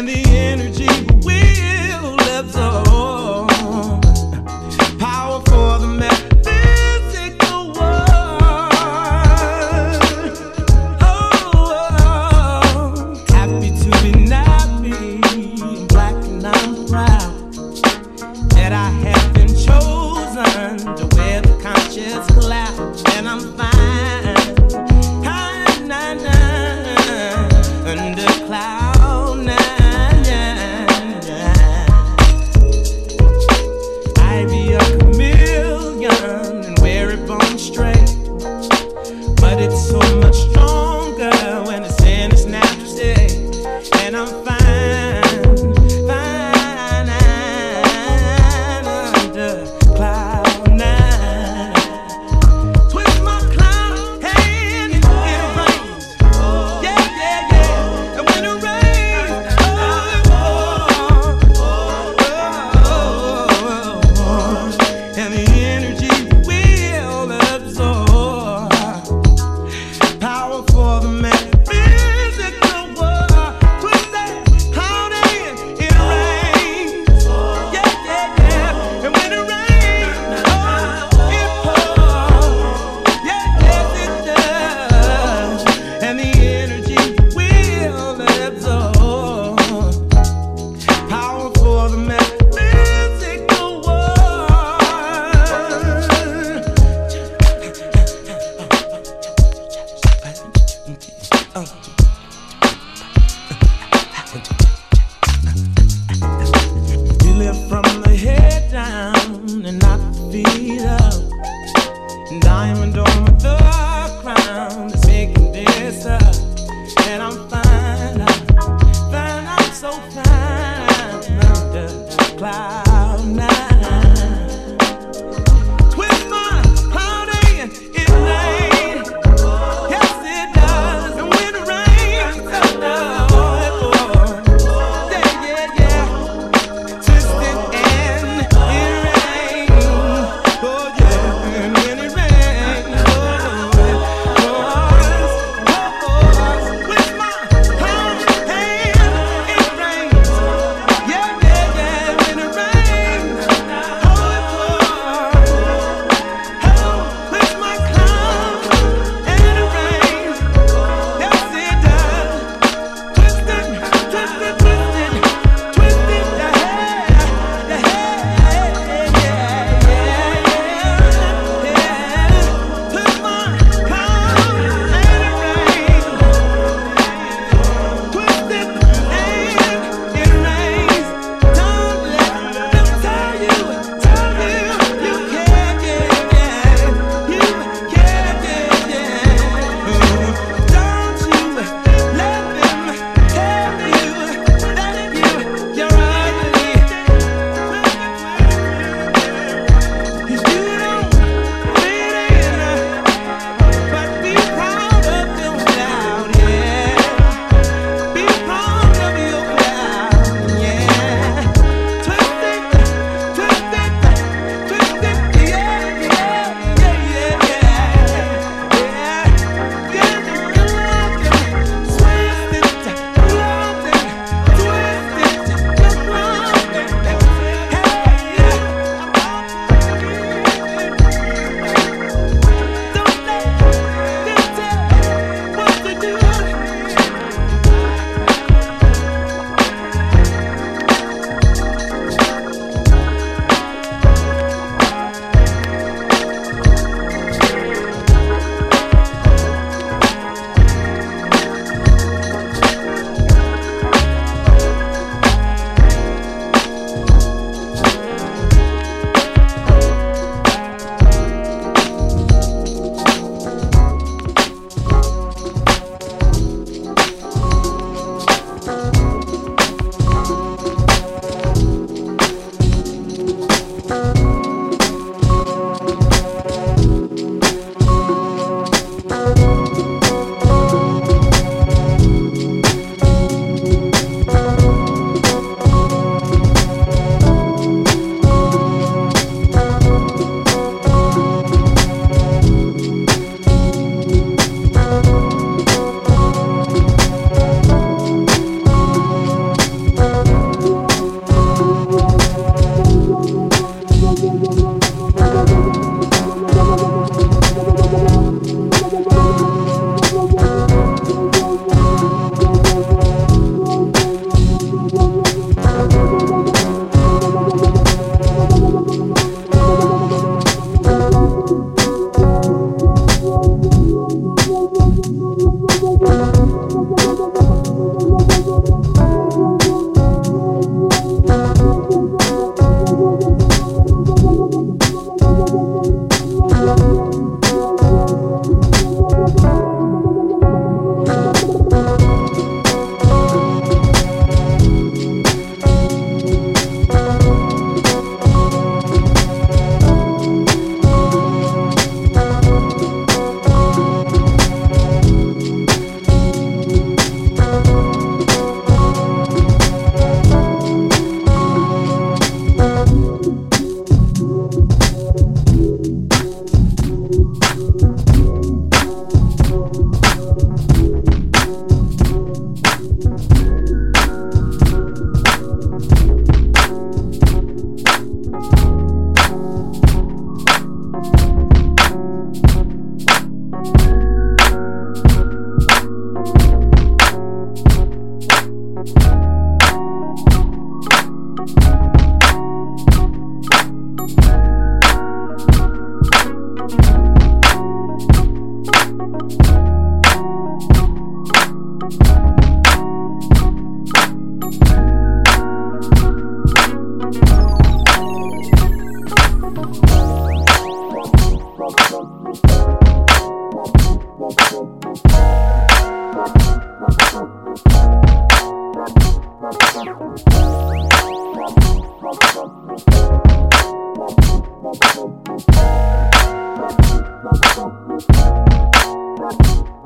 And the energy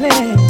Baby's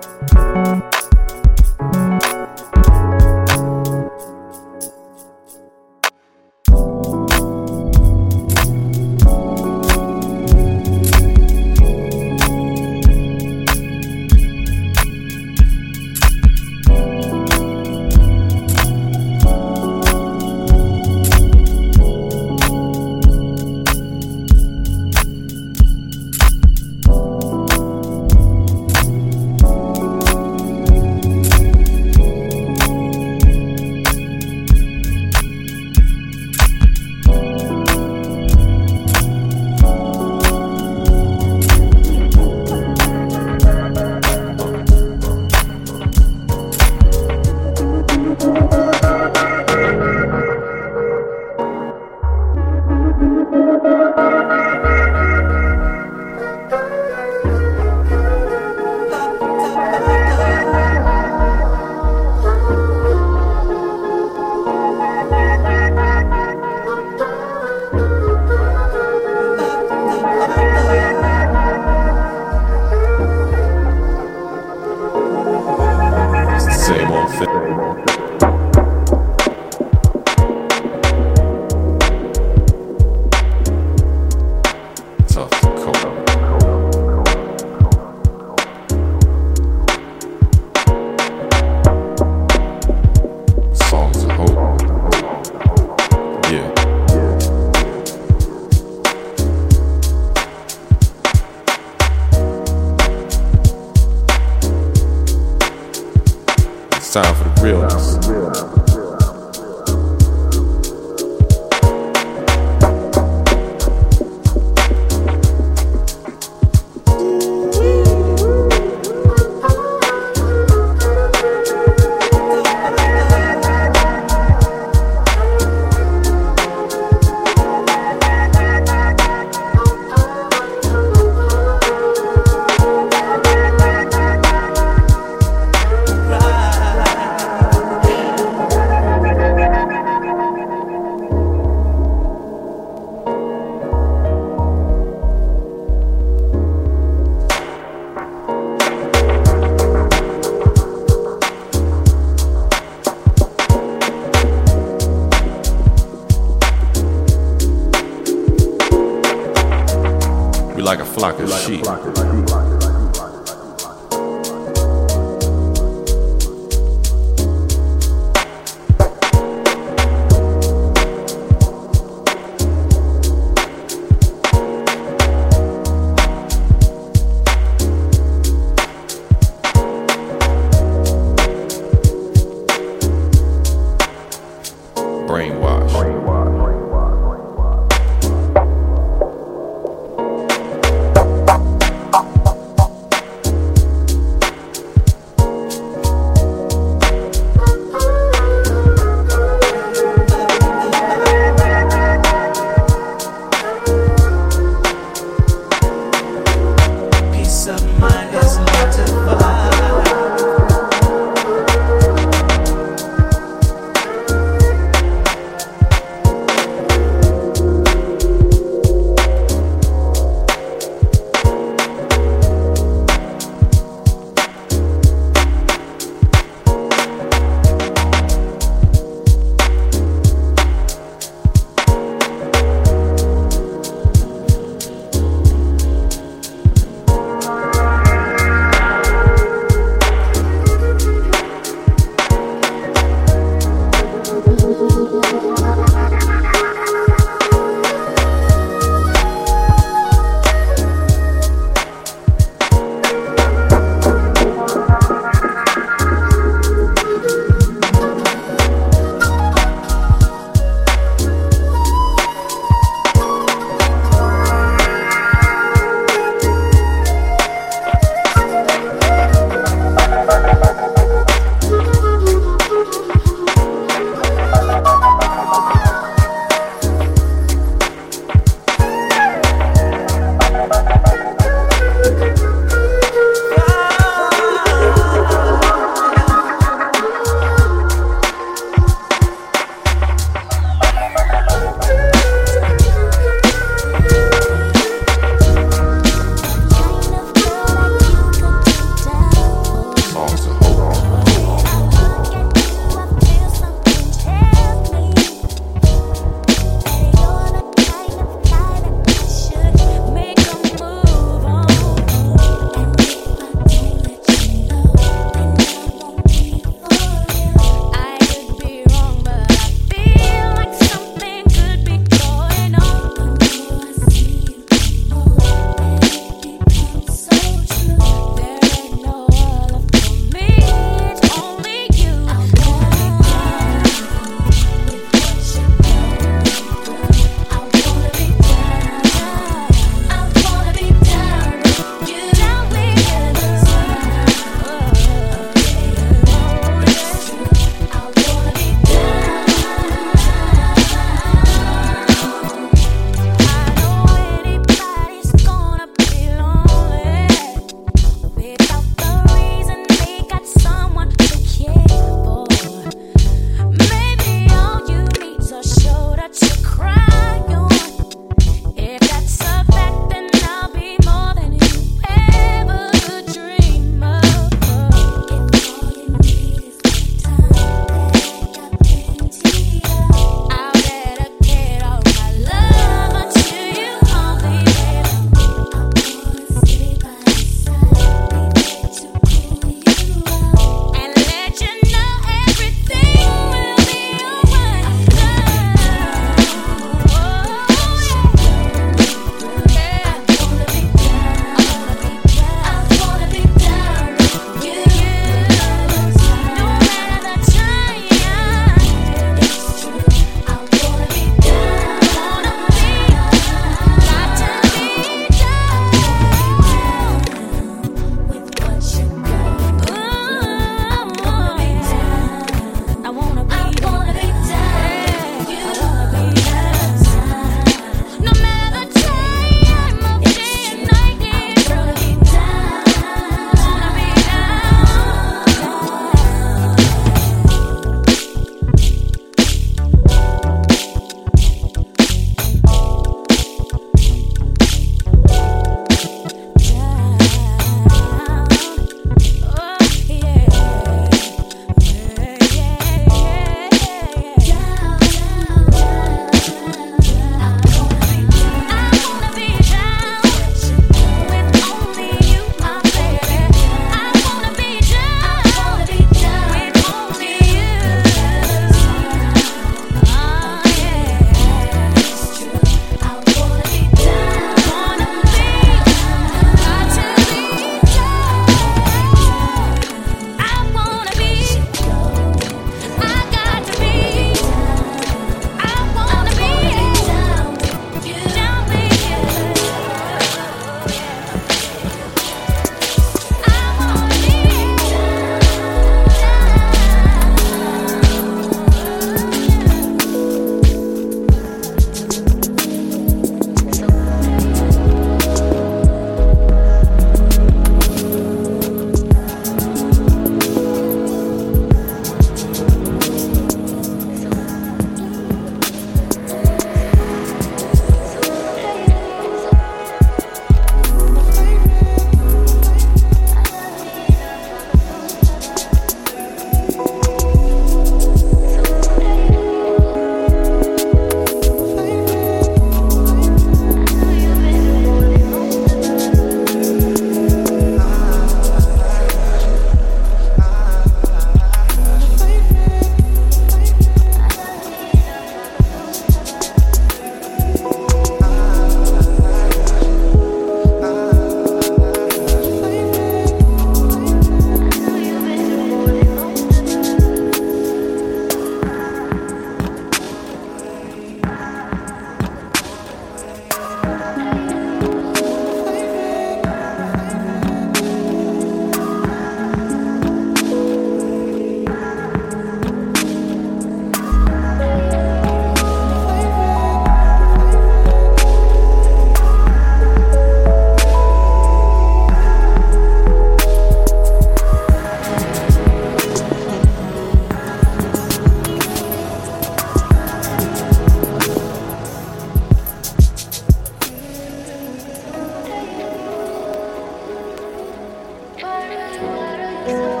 Thanks.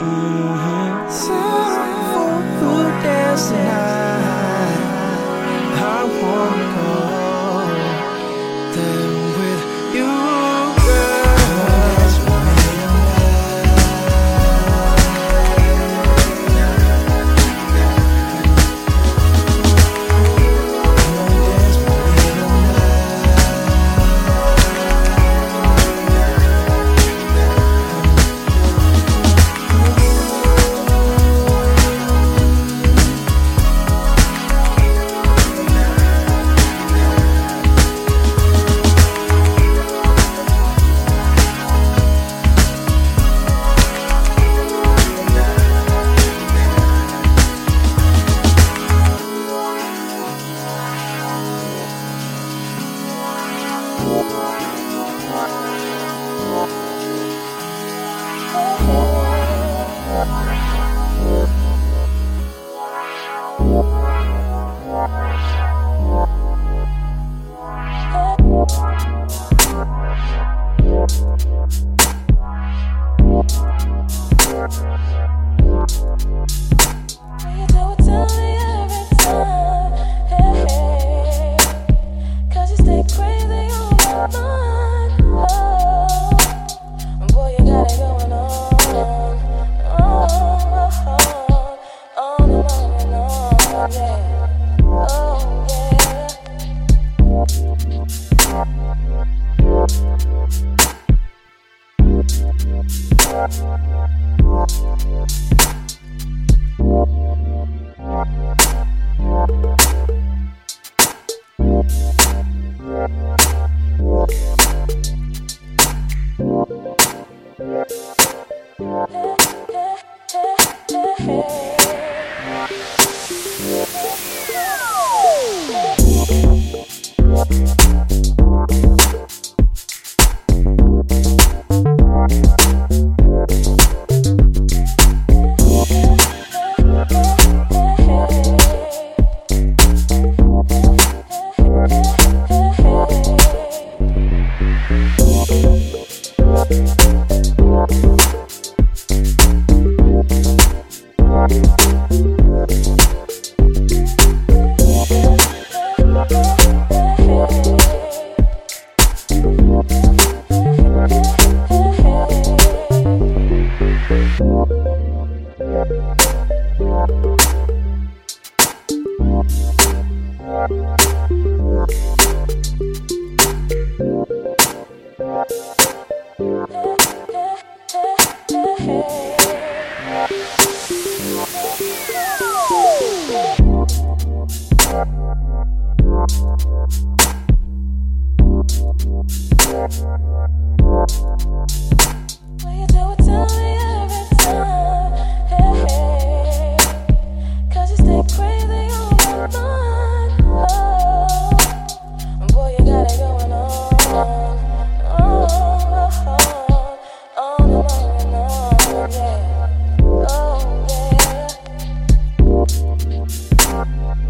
Mm-hmm. Dancing. I, wanna I